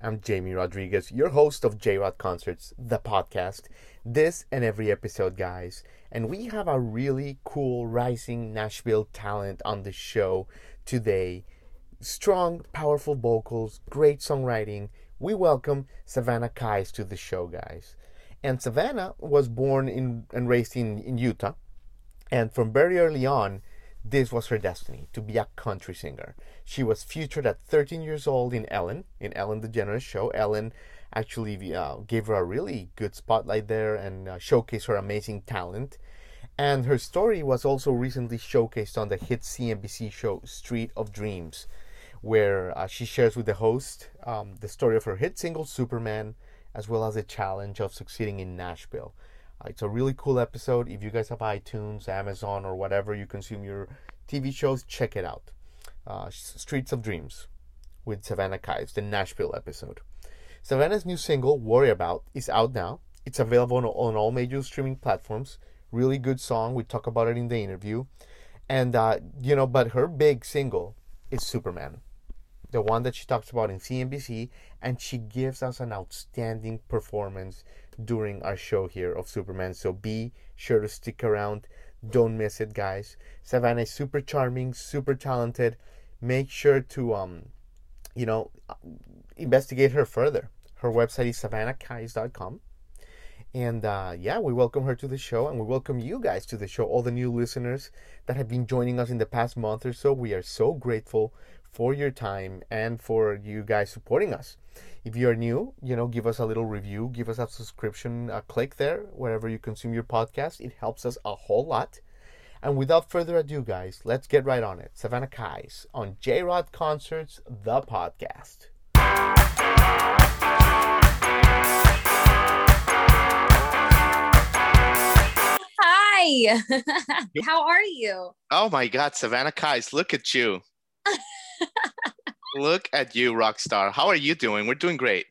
I'm Jamie Rodriguez, your host of J Rod Concerts, the podcast. This and every episode, guys. And we have a really cool rising Nashville talent on the show today. Strong, powerful vocals, great songwriting. We welcome Savannah Keyes to the show, guys. And Savannah was born in and raised in, in Utah. And from very early on, this was her destiny to be a country singer. She was featured at 13 years old in Ellen, in Ellen DeGeneres show. Ellen actually uh, gave her a really good spotlight there and uh, showcased her amazing talent. And her story was also recently showcased on the hit CNBC show Street of Dreams, where uh, she shares with the host um, the story of her hit single Superman, as well as the challenge of succeeding in Nashville. Uh, it's a really cool episode. If you guys have iTunes, Amazon, or whatever you consume your TV shows, check it out. Uh, Streets of Dreams with Savannah Keyes, the Nashville episode. Savannah's new single, Worry About, is out now. It's available on, on all major streaming platforms. Really good song. We talk about it in the interview. And, uh, you know, but her big single is Superman, the one that she talks about in CNBC. And she gives us an outstanding performance during our show here of Superman. So be sure to stick around. Don't miss it, guys. Savannah is super charming, super talented. Make sure to um, you know, investigate her further. Her website is savannahkeyes.com. And uh, yeah, we welcome her to the show and we welcome you guys to the show, all the new listeners that have been joining us in the past month or so. We are so grateful for your time and for you guys supporting us. If you are new, you know, give us a little review, give us a subscription, a click there wherever you consume your podcast. It helps us a whole lot. And without further ado, guys, let's get right on it. Savannah Keyes on J Rod Concerts, the podcast. Hi. How are you? Oh my God, Savannah Keyes, look at you. look at you, rock star. How are you doing? We're doing great.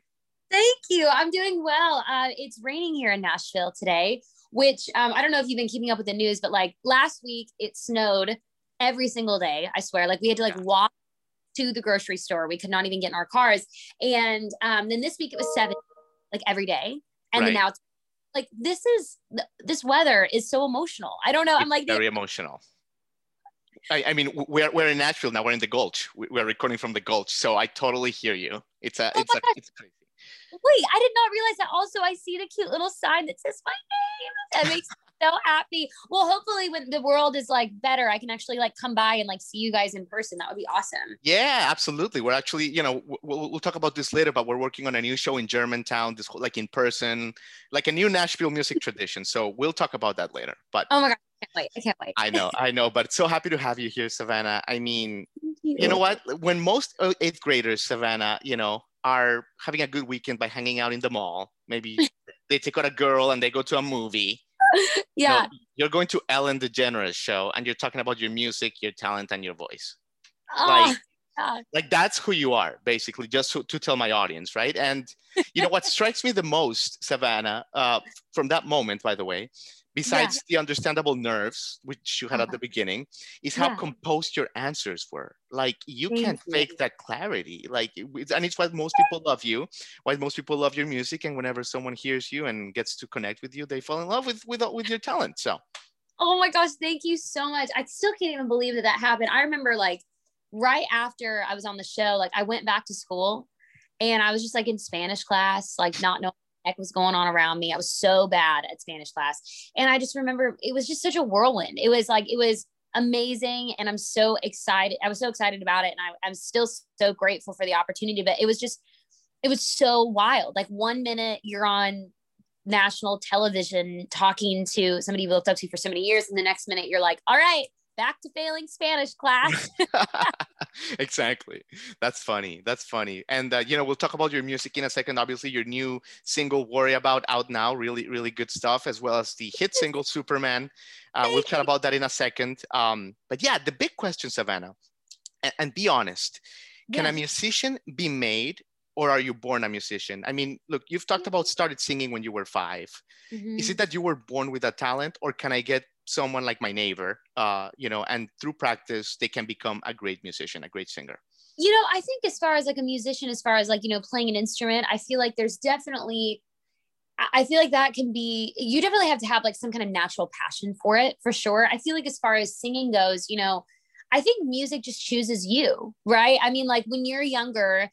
Thank you. I'm doing well. Uh, it's raining here in Nashville today, which um, I don't know if you've been keeping up with the news, but like last week it snowed every single day. I swear, like we had to like yeah. walk to the grocery store. We could not even get in our cars. And um, then this week it was seven, like every day. And right. then now it's like this is this weather is so emotional. I don't know. It's I'm like very emotional. I, I, mean, we're, we're in Nashville now. We're in the Gulch. We're recording from the Gulch, so I totally hear you. It's a, oh it's a, it's crazy. Wait, I did not realize that. Also, I see the cute little sign that says my name. That makes me so happy. Well, hopefully when the world is like better, I can actually like come by and like see you guys in person. That would be awesome. Yeah, absolutely. We're actually, you know, we'll, we'll talk about this later, but we're working on a new show in Germantown, this like in person, like a new Nashville music tradition. So we'll talk about that later. But oh my god, can't wait! I can't wait. I know, I know, but so happy to have you here, Savannah. I mean, you. you know what? When most uh, eighth graders, Savannah, you know, are having a good weekend by hanging out in the mall, maybe they take out a girl and they go to a movie yeah. You you're going to Ellen DeGeneres show and you're talking about your music, your talent, and your voice. Oh, like, God. like that's who you are, basically, just to, to, tell my audience, right? And you know what strikes me the most, Savannah, uh, from that moment, by the way, besides yeah. the understandable nerves which you had uh-huh. at the beginning is how yeah. composed your answers were like you Thank can't you. fake that clarity like and it's why most people love you why most people love your music and whenever someone hears you and gets to connect with you they fall in love with with, with your talent so oh my gosh thank you so much i still can't even believe that that happened i remember like right after i was on the show like i went back to school and i was just like in spanish class like not knowing heck was going on around me. I was so bad at Spanish class. And I just remember it was just such a whirlwind. It was like, it was amazing. And I'm so excited. I was so excited about it. And I, I'm still so grateful for the opportunity. But it was just, it was so wild. Like one minute you're on national television talking to somebody you looked up to for so many years. And the next minute you're like, all right, back to failing Spanish class. exactly. That's funny. That's funny. And uh, you know, we'll talk about your music in a second. Obviously, your new single "Worry About" out now. Really, really good stuff, as well as the hit single "Superman." Uh, we'll chat about that in a second. Um, but yeah, the big question, Savannah, and, and be honest: Can a musician be made or are you born a musician? I mean, look, you've talked about started singing when you were 5 mm-hmm. Is it that you were born with a talent, or can I get someone like my neighbor, uh, you know, and through practice they can become a great musician, a great singer? You know, I think as far as like a musician, as far as like you know playing an instrument, I feel like there's definitely I feel like that can be, you definitely have to have like some kind of natural passion for it for sure. I feel like as far as singing goes, you know, I think music just chooses you, right? I mean, like when you're younger,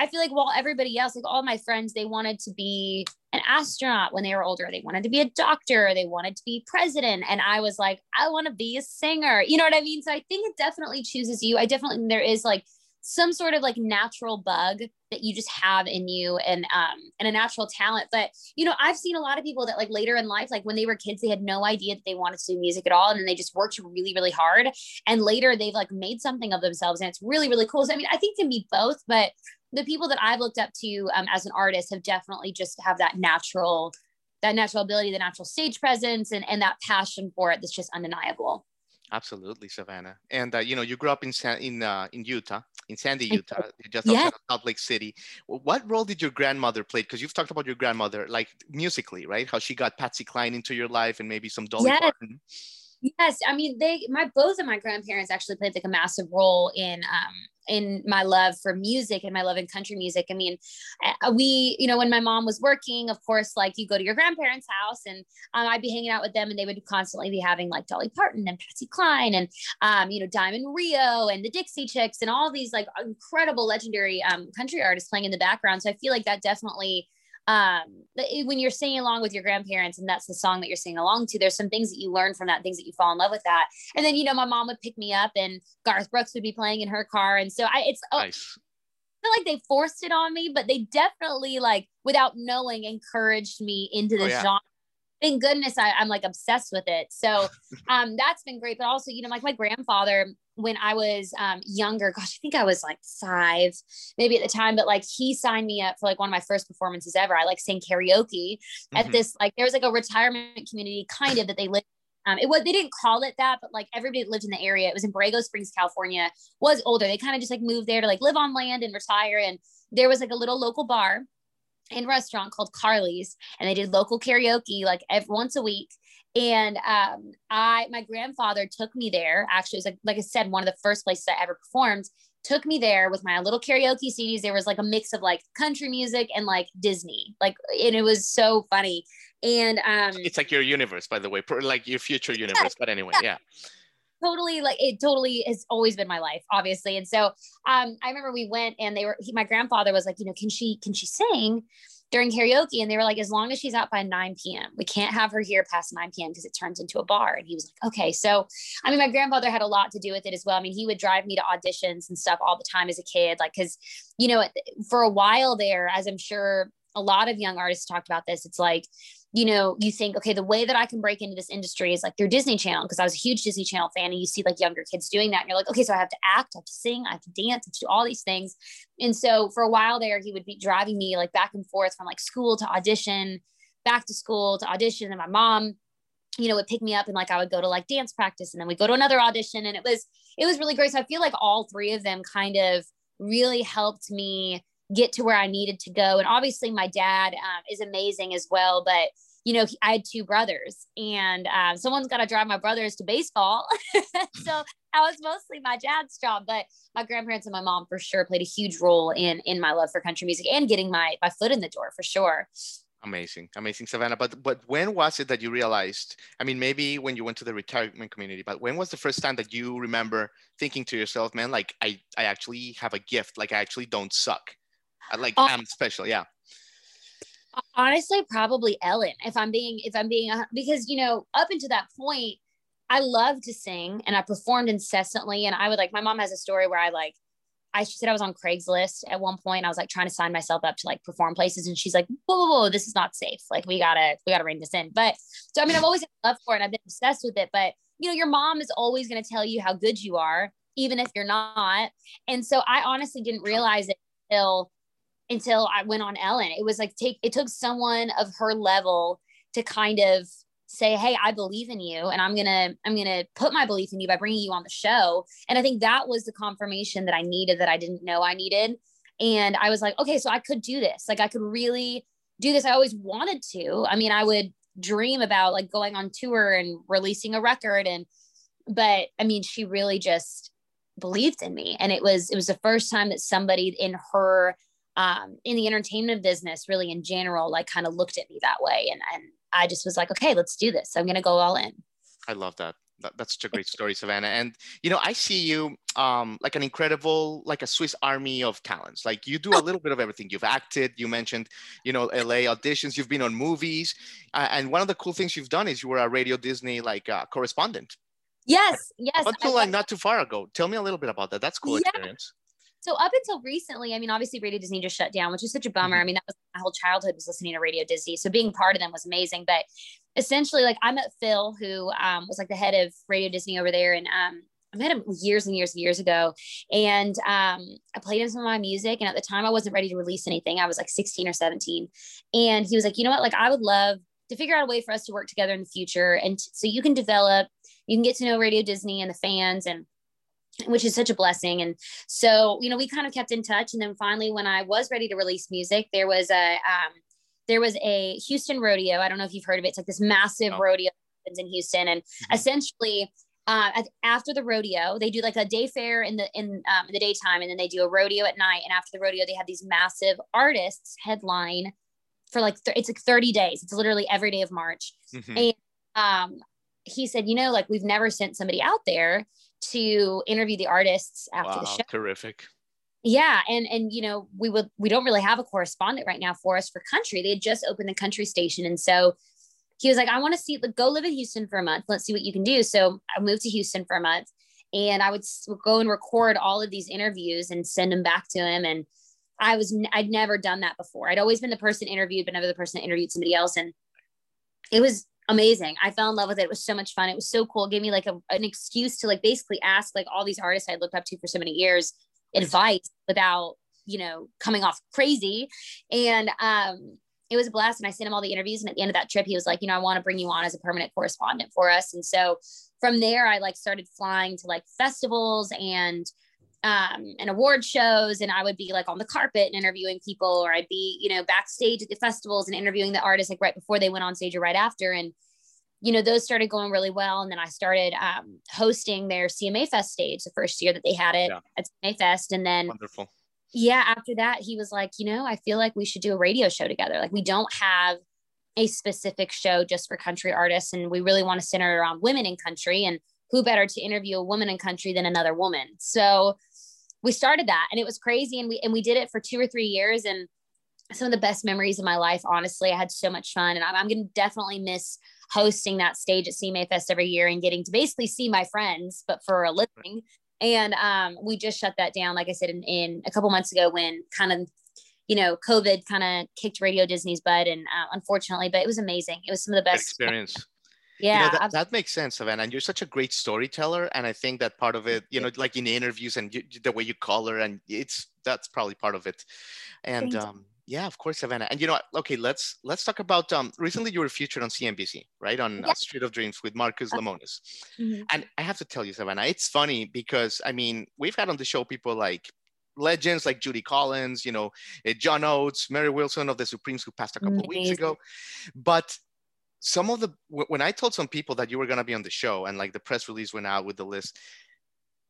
I feel like while everybody else, like all my friends, they wanted to be an astronaut when they were older. They wanted to be a doctor. They wanted to be president. And I was like, I want to be a singer. You know what I mean? So I think it definitely chooses you. I definitely, there is like some sort of like natural bug that you just have in you and um and a natural talent but you know i've seen a lot of people that like later in life like when they were kids they had no idea that they wanted to do music at all and then they just worked really really hard and later they've like made something of themselves and it's really really cool so i mean i think it can be both but the people that I've looked up to um, as an artist have definitely just have that natural, that natural ability, the natural stage presence, and and that passion for it that's just undeniable. Absolutely, Savannah. And uh, you know, you grew up in in uh, in Utah, in Sandy, Utah, just outside yeah. of Salt Lake City. What role did your grandmother play? Because you've talked about your grandmother, like musically, right? How she got Patsy Cline into your life, and maybe some Dolly yes. Parton. Yes, I mean they my both of my grandparents actually played like a massive role in um in my love for music and my love in country music. I mean, uh, we, you know, when my mom was working, of course, like you go to your grandparents' house and um, I'd be hanging out with them and they would constantly be having like Dolly Parton and Patsy Cline and, um, you know, Diamond Rio and the Dixie Chicks and all these like incredible legendary um, country artists playing in the background. So I feel like that definitely um when you're singing along with your grandparents and that's the song that you're singing along to there's some things that you learn from that things that you fall in love with that and then you know my mom would pick me up and garth brooks would be playing in her car and so i it's oh, nice. I feel like they forced it on me but they definitely like without knowing encouraged me into this oh, yeah. genre thank goodness I, am like obsessed with it. So um, that's been great. But also, you know, like my grandfather, when I was um, younger, gosh, I think I was like five, maybe at the time, but like he signed me up for like one of my first performances ever. I like sang karaoke mm-hmm. at this, like there was like a retirement community kind of that they lived. Um, it was they didn't call it that, but like everybody that lived in the area, it was in Borrego Springs, California, was older. They kind of just like moved there to like live on land and retire. And there was like a little local bar and restaurant called Carly's, and they did local karaoke like every once a week. And um, I, my grandfather took me there. Actually, it was like, like I said, one of the first places I ever performed. Took me there with my little karaoke CDs. There was like a mix of like country music and like Disney, like, and it was so funny. And um, it's like your universe, by the way, like your future universe. Yeah, but anyway, yeah. yeah totally like it totally has always been my life obviously. And so um i remember we went and they were he, my grandfather was like you know can she can she sing during karaoke? And they were like as long as she's out by 9 p.m we can't have her here past 9 p.m because it turns into a bar. And he was like okay. So i mean my grandfather had a lot to do with it as well. I mean he would drive me to auditions and stuff all the time as a kid like because you know for a while there as i'm sure a lot of young artists talked about this it's like you know, you think, okay, the way that I can break into this industry is like through Disney Channel, because I was a huge Disney Channel fan. And you see like younger kids doing that. And you're like, okay, so I have to act, I have to sing, I have to dance, I have to do all these things. And so for a while there, he would be driving me like back and forth from like school to audition, back to school to audition. And my mom, you know, would pick me up and like I would go to like dance practice and then we'd go to another audition. And it was, it was really great. So I feel like all three of them kind of really helped me get to where I needed to go. And obviously, my dad um, is amazing as well. But you know, I had two brothers, and um, someone's got to drive my brothers to baseball. so that was mostly my dad's job. But my grandparents and my mom for sure played a huge role in in my love for country music and getting my my foot in the door for sure. Amazing, amazing, Savannah. But but when was it that you realized? I mean, maybe when you went to the retirement community, but when was the first time that you remember thinking to yourself, "Man, like I I actually have a gift. Like I actually don't suck." Like uh, I'm special. Yeah. Honestly, probably Ellen. If I'm being, if I'm being, because you know, up until that point, I love to sing and I performed incessantly. And I would like, my mom has a story where I like, I she said I was on Craigslist at one point. I was like trying to sign myself up to like perform places, and she's like, "Whoa, whoa, whoa! This is not safe. Like we gotta, we gotta rein this in." But so I mean, I've always had love for it. And I've been obsessed with it. But you know, your mom is always going to tell you how good you are, even if you're not. And so I honestly didn't realize it until until I went on Ellen. It was like take it took someone of her level to kind of say hey i believe in you and i'm gonna i'm gonna put my belief in you by bringing you on the show. And i think that was the confirmation that i needed that i didn't know i needed. And i was like okay so i could do this. Like i could really do this. I always wanted to. I mean i would dream about like going on tour and releasing a record and but i mean she really just believed in me. And it was it was the first time that somebody in her um in the entertainment business really in general like kind of looked at me that way and and i just was like okay let's do this i'm gonna go all in i love that that, that's such a great story, Savannah. And you know, I see you um, like an incredible, like a Swiss army of talents. Like you do a little bit of everything. You've acted. You mentioned, you know, LA auditions. You've been on movies, uh, and one of the cool things you've done is you were a Radio Disney like uh, correspondent. Yes, yes. Until like not too far ago. Tell me a little bit about that. That's cool yeah. experience so up until recently, I mean, obviously Radio Disney just shut down, which is such a bummer. Mm-hmm. I mean, that was my whole childhood was listening to Radio Disney. So being part of them was amazing. But essentially, like I met Phil, who um, was like the head of Radio Disney over there. And um, I met him years and years and years ago. And um, I played him some of my music. And at the time I wasn't ready to release anything. I was like 16 or 17. And he was like, you know what? Like I would love to figure out a way for us to work together in the future. And t- so you can develop, you can get to know Radio Disney and the fans and which is such a blessing. And so, you know, we kind of kept in touch. And then finally, when I was ready to release music, there was a um, there was a Houston rodeo. I don't know if you've heard of it. It's like this massive oh. rodeo in Houston, and mm-hmm. essentially. Uh, after the rodeo, they do like a day fair in the in, um, in the daytime, and then they do a rodeo at night. And after the rodeo, they have these massive artists headline for like th- it's like 30 days. It's literally every day of March. Mm-hmm. And um, he said, you know, like we've never sent somebody out there to interview the artists after wow, the show. Terrific. Yeah, and and you know we would we don't really have a correspondent right now for us for country. They had just opened the country station, and so he was like, "I want to see go live in Houston for a month. Let's see what you can do." So I moved to Houston for a month, and I would go and record all of these interviews and send them back to him. And I was I'd never done that before. I'd always been the person interviewed, but never the person that interviewed somebody else, and it was amazing. I fell in love with it. It was so much fun. It was so cool. It gave me like a, an excuse to like basically ask like all these artists I looked up to for so many years advice without, you know, coming off crazy. And um, it was a blast. And I sent him all the interviews. And at the end of that trip, he was like, you know, I want to bring you on as a permanent correspondent for us. And so from there, I like started flying to like festivals and um, and award shows and I would be like on the carpet and interviewing people or I'd be, you know, backstage at the festivals and interviewing the artists like right before they went on stage or right after. And, you know, those started going really well. And then I started um, hosting their CMA Fest stage the first year that they had it yeah. at CMA Fest. And then wonderful. Yeah, after that, he was like, you know, I feel like we should do a radio show together. Like we don't have a specific show just for country artists. And we really want to center around women in country. And who better to interview a woman in country than another woman? So we started that and it was crazy and we and we did it for two or three years and some of the best memories of my life honestly i had so much fun and i'm, I'm going to definitely miss hosting that stage at cma fest every year and getting to basically see my friends but for a living and um, we just shut that down like i said in, in a couple months ago when kind of you know covid kind of kicked radio disney's butt and uh, unfortunately but it was amazing. It was some of the best experience yeah you know, that, that, makes sense savannah and you're such a great storyteller and i think that part of it you know like in interviews and you, the way you color and it's that's probably part of it and um yeah of course savannah and you know okay let's let's talk about um recently you were featured on cnbc right on uh, street of dreams with marcus uh, lemonis mm-hmm. and i have to tell you savannah it's funny because i mean we've had on the show people like legends like Judy Collins, you know, eh, John Oates, Mary Wilson of the Supremes who passed a couple Amazing. weeks ago. But some of the when I told some people that you were gonna be on the show and like the press release went out with the list,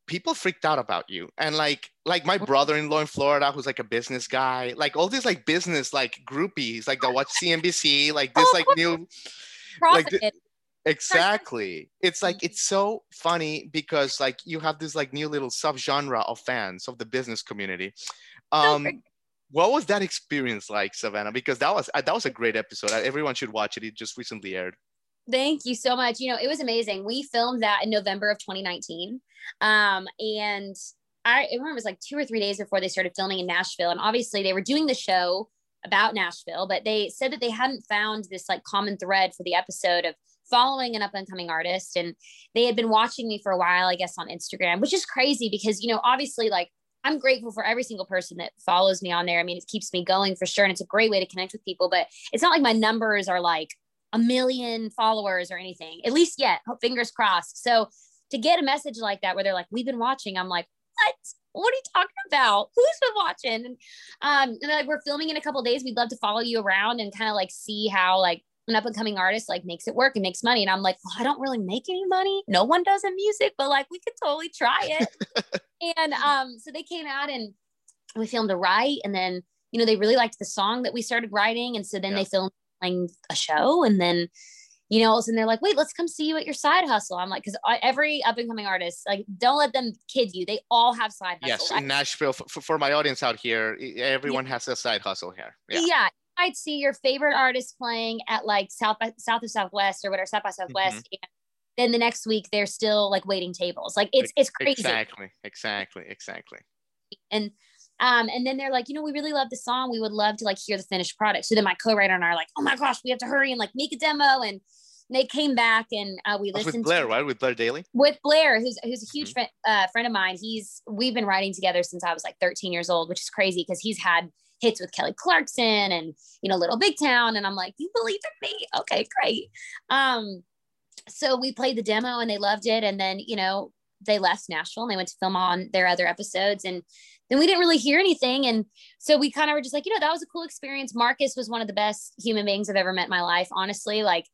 people freaked out about you. And like like my brother-in-law in Florida, who's like a business guy, like all these like business like groupies, like that watch CNBC, like this like new like exactly. It's like it's so funny because like you have this like new little subgenre of fans of the business community. Um what was that experience like, Savannah? Because that was that was a great episode. Everyone should watch it. It just recently aired. Thank you so much. You know, it was amazing. We filmed that in November of 2019. Um, and I, remember it was like two or three days before they started filming in Nashville. And obviously they were doing the show about Nashville, but they said that they hadn't found this like common thread for the episode of following an up and coming artist and they had been watching me for a while, I guess, on Instagram, which is crazy because, you know, obviously, like, I'm grateful for every single person that follows me on there. I mean, it keeps me going for sure. And it's a great way to connect with people, but it's not like my numbers are like a million followers or anything, at least yet, fingers crossed. So to get a message like that where they're like, we've been watching, I'm like, what? What are you talking about? Who's been watching? And um, and like we're filming in a couple days. We'd love to follow you around and kind of like see how like an up and coming artist like makes it work and makes money. And I'm like, well, I don't really make any money. No one does in music, but like we could totally try it. and um, so they came out and we filmed a write, and then you know they really liked the song that we started writing, and so then yeah. they filmed playing a show, and then you know, and they're like, wait, let's come see you at your side hustle. I'm like, because every up and coming artist, like, don't let them kid you. They all have side hustles. Yes, in Nashville, for, for my audience out here, everyone yeah. has a side hustle here. Yeah. yeah. I'd see your favorite artist playing at like South by South of Southwest or whatever, South by Southwest. Mm-hmm. And then the next week they're still like waiting tables. Like it's it's crazy. Exactly, exactly, exactly. And um, and then they're like, you know, we really love the song. We would love to like hear the finished product. So then my co-writer and I are like, oh my gosh, we have to hurry and like make a demo. And they came back and uh, we listened with Blair, to, right? With Blair Daly. With Blair, who's who's a huge mm-hmm. friend uh, friend of mine. He's we've been writing together since I was like 13 years old, which is crazy because he's had hits with Kelly Clarkson and you know Little Big Town, and I'm like, you believe in me? Okay, great. Um, so we played the demo and they loved it, and then you know they left Nashville and they went to film on their other episodes. And then we didn't really hear anything. And so we kind of were just like you know that was a cool experience. Marcus was one of the best human beings i've ever met in my life honestly. Like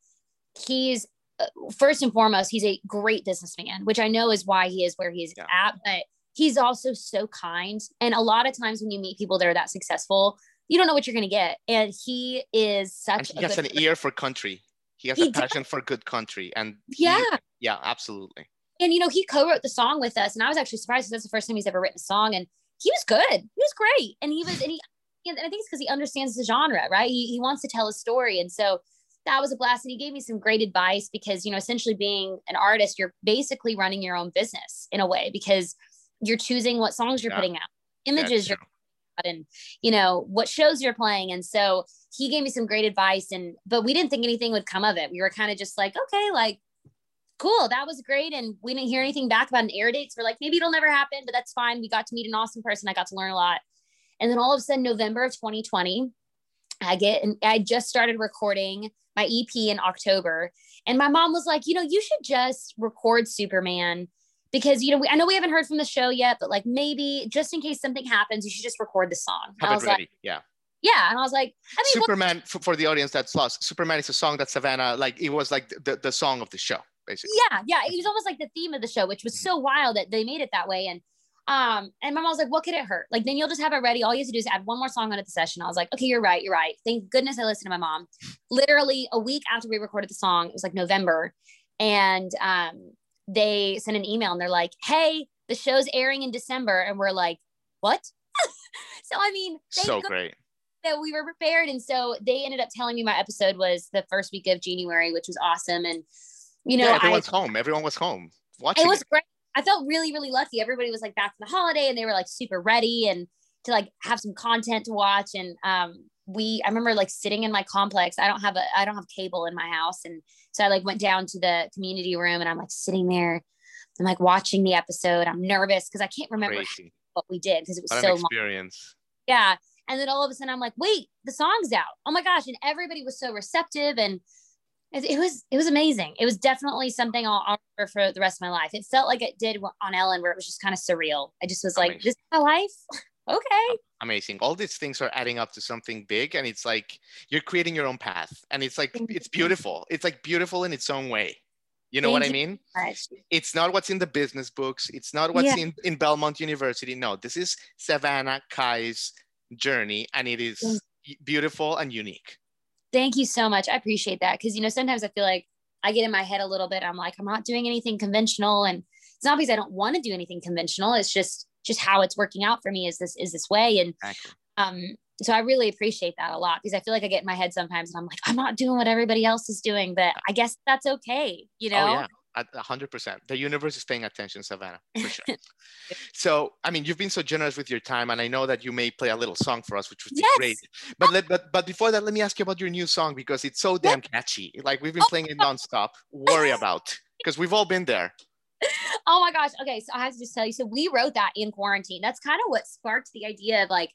he's uh, first and foremost he's a great businessman which i know is why he is where he's yeah. at. But he's also so kind. And a lot of times when you meet people that are that successful you don't know what you're going to get. And he is such and he has an person. ear for country. He has he a passion does. for good country. And yeah he, yeah. Absolutely. And you know he co-wrote the song with us and i was actually surprised because that's the first time he's ever written a song and he was good. He was great. And he was and he and i think it's because he understands the genre right? He, he wants to tell a story. And so that was a blast and he gave me some great advice because you know essentially being an artist you're basically running your own business in a way because you're choosing what songs you're yeah. putting out. Images you're and you know what shows you're playing. And so he gave me some great advice and but we didn't think anything would come of it. We were kind of just like okay like cool that was great. And we didn't hear anything back about an air dates. We're like maybe it'll never happen but that's fine. We got to meet an awesome person. I got to learn a lot. And then all of a sudden november of 2020 i get and i just started recording my ep in october. And my mom was like you know you should just record superman because you know we, I know we haven't heard from the show yet, but like maybe just in case something happens, you should just record the song. Have I was ready. like, yeah. Yeah, and I was like, I mean, Superman what- for, for, the audience that's lost. Superman is a song that Savannah like. It was like the, the song of the show, basically. Yeah, yeah, it was almost like the theme of the show, which was mm-hmm. so wild that they made it that way. And um, and my mom was like, "What could it hurt? Like, then you'll just have it ready. All you have to do is add one more song on at the session." I was like, "Okay, you're right, you're right." Thank goodness I listened to my mom. Literally a week after we recorded the song, it was like November, and um, they sent an email and they're like, hey, the show's airing in December. And we're like, what? so, I mean, so great that we were prepared. And so they ended up telling me my episode was the first week of January, which was awesome. And, you know, yeah, everyone's I, home. Everyone was home watching. It was it. great. I felt really, really lucky. Everybody was like back from the holiday and they were like super ready and to like have some content to watch. And um, we, I remember like sitting in my complex. I don't have a, I don't have cable in my house. And so I like went down to the community room and I'm like sitting there. I'm like watching the episode. I'm nervous because I can't remember Crazy. what we did because it was what so experience. Long. Yeah. And then all of a sudden I'm like, wait, the song's out. Oh my gosh. And everybody was so receptive and it, was it was amazing. It was definitely something I'll, I'll, remember for the rest of my life. It felt like it did on Ellen where it was just kind of surreal. I just was amazing. like, this is my life. okay. Amazing. All these things are adding up to something big and it's like you're creating your own path and it's like it's beautiful. It's like beautiful in its own way. You know Thank what I mean? It's not what's in the business books. It's not what's yeah. in, in Belmont University. No, this is Savannah Keyes' journey and it is beautiful and unique. Thank you so much. I appreciate that. Cause you know, sometimes I feel like I get in my head a little bit. I'm like, I'm not doing anything conventional. And it's not because I don't want to do anything conventional. It's just just how it's working out for me is this is this way. And um so I really appreciate that a lot because I feel like I get in my head sometimes and I'm like, I'm not doing what everybody else is doing, but I guess that's okay, you oh, know? Oh, yeah. hundred percent. The universe is paying attention, Savannah, for sure. so, I mean, you've been so generous with your time, and I know that you may play a little song for us, which would be Yes. great. But let, but but before that, let me ask you about your new song because it's so damn catchy. Like we've been Oh. playing it nonstop. Worry about because we've all been there. oh my gosh. Okay. So I have to just tell you. So we wrote that in quarantine. That's kind of what sparked the idea of like,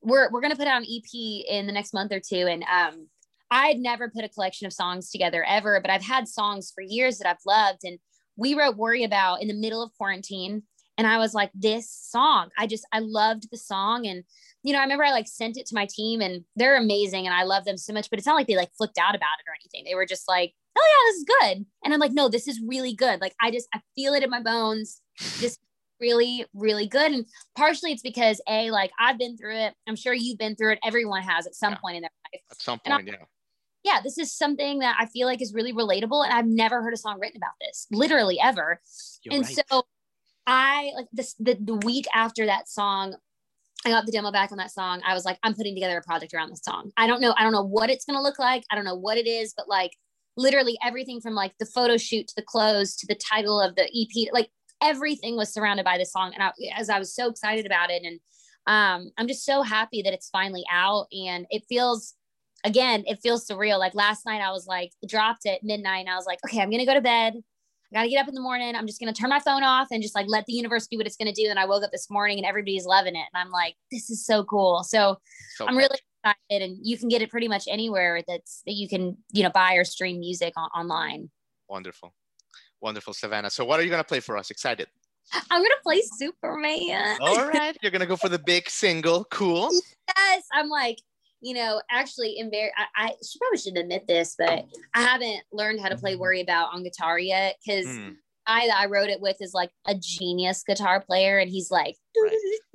we're, we're going to put out an EP in the next month or two. And, um, I had never put a collection of songs together ever, but I've had songs for years that I've loved. And we wrote Worry About in the middle of quarantine. And I was like, this song, I just, I loved the song. And, you know, I remember I like sent it to my team and they're amazing and I love them so much, but it's not like they like flipped out about it or anything. They were just like, oh yeah, this is good. And I'm like, no, this is really good. Like I just, I feel it in my bones. This really, really good. And partially it's because A, like I've been through it. I'm sure you've been through it. Everyone has at some Yeah. point in their life. At some point, yeah. Yeah, this is something that I feel like is really relatable. And I've never heard a song written about this, literally ever You're and right. so I like this the, the week after that song, I got the demo back on that song. I was like, I'm putting together a project around this song. I don't know, I don't know what it's gonna look like. I don't know what it is, but like literally everything from like the photo shoot to the clothes to the title of the EP, like everything was surrounded by this song. And I, as I was so excited about it, and um, I'm just so happy that it's finally out, and it feels. Again, it feels surreal. Like last night, I was like, dropped at midnight, and I was like, okay, I'm gonna go to bed. I gotta get up in the morning. I'm just gonna turn my phone off and just like let the universe do what it's gonna do. And I woke up this morning and everybody's loving it. And I'm like, this is so cool. So So I'm really excited. And you can get it pretty much anywhere that's that you can, you know, buy or stream music on, online. wonderful. Wonderful, Savannah. So, what are you to play for us? Excited. I'm gonna play Superman. All right. You're to go for the big single. Cool. yes. I'm like, you know, actually embar- I, I should probably shouldn't admit this, but I haven't learned how to play Worry About on guitar yet because Mm, guy that I wrote it with is like a genius guitar player, and he's like, Right.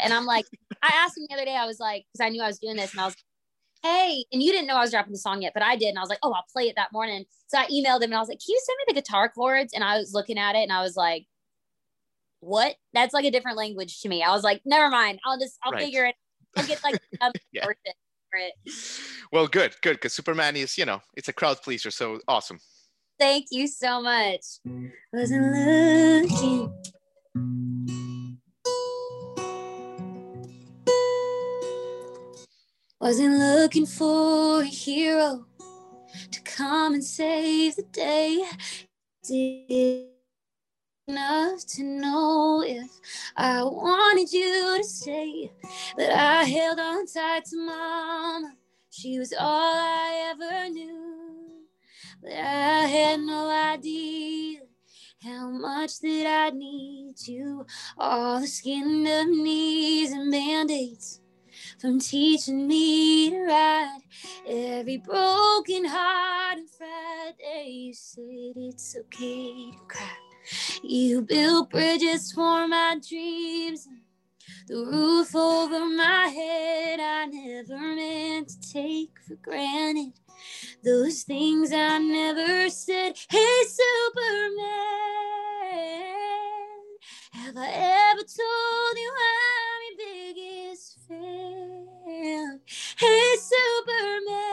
and I'm like, I asked him the other day, I was like, because I knew I was doing this, and I was, Like, hey, and you didn't know I was dropping the song yet, but I did, and I was like, oh, I'll play it that morning. So I emailed him, and I was like, can you send me the guitar chords? And I was looking at it, and I was like, what? That's like a different language to me. I was like, never mind, I'll just, I'll Right. figure it. I'll get like a Yeah. person for it. Well, good, good. Because Superman is, you know, it's a crowd pleaser. So awesome. Thank you so much. Wasn't looking. Wasn't looking for a hero to come and save the day. Did enough to know if I wanted you to stay, but I held on tight to mama. She was all I ever knew. But I had no idea how much that I need you. All the skin up knees and band-aids from teaching me to ride. Every broken heart and Friday, you said it's okay to cry. You built bridges for my dreams. The roof over my head, I never meant to take for granted. Those things I never said. Hey, Superman, have I ever told you I'm your biggest fan? Hey, Superman,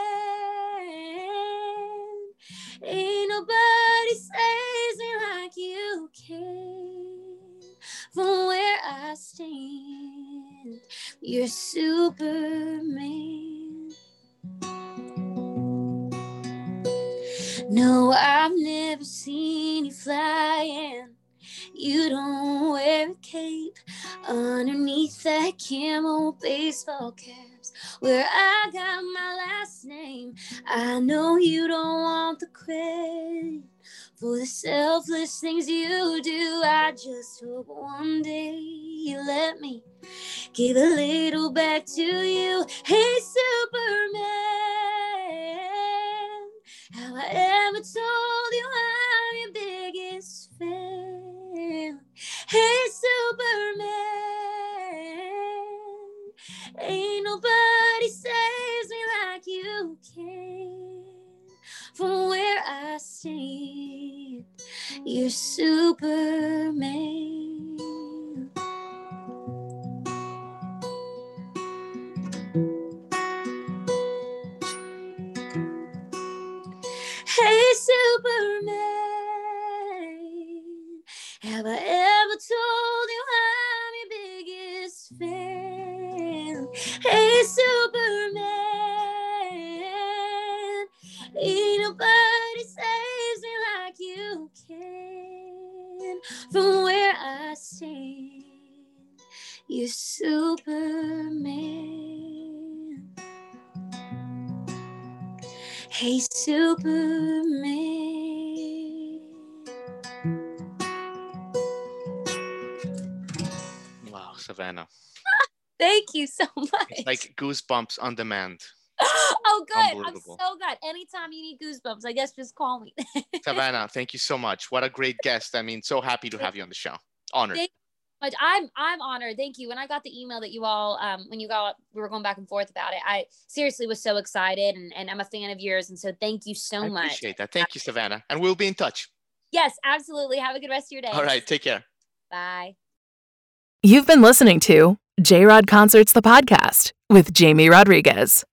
From where I stand, you're Superman. No, I've never seen you flying. You don't wear a cape underneath that camo baseball caps where I got my last name. I know you don't want the credit for the selfless things you do. I just hope one day you let me give a little back to you. Hey, Superman. Have I ever told you I'm your biggest fan? Hey, Superman. Ain't nobody saves me like you can. From where I stand, you're Superman. Hey, Superman. Wow, Savannah. Thank you so much. It's like goosebumps on demand. oh, good. I'm so glad. Anytime you need goosebumps, I guess just call me. Savannah, thank you so much. What a great guest. I mean, so happy to have you on the show. Honored. Thank But I'm I'm honored. Thank you. When I got the email that you all um when you got we were going back and forth about it, I seriously was so excited and, and I'm a fan of yours. And so thank you so much. I much. appreciate that. Thank you, Savannah. And we'll be in touch. Yes, absolutely. Have a good rest of your day. All right. Take care. Bye. You've been listening to J Rod Concerts, the podcast with Jamie Rodriguez.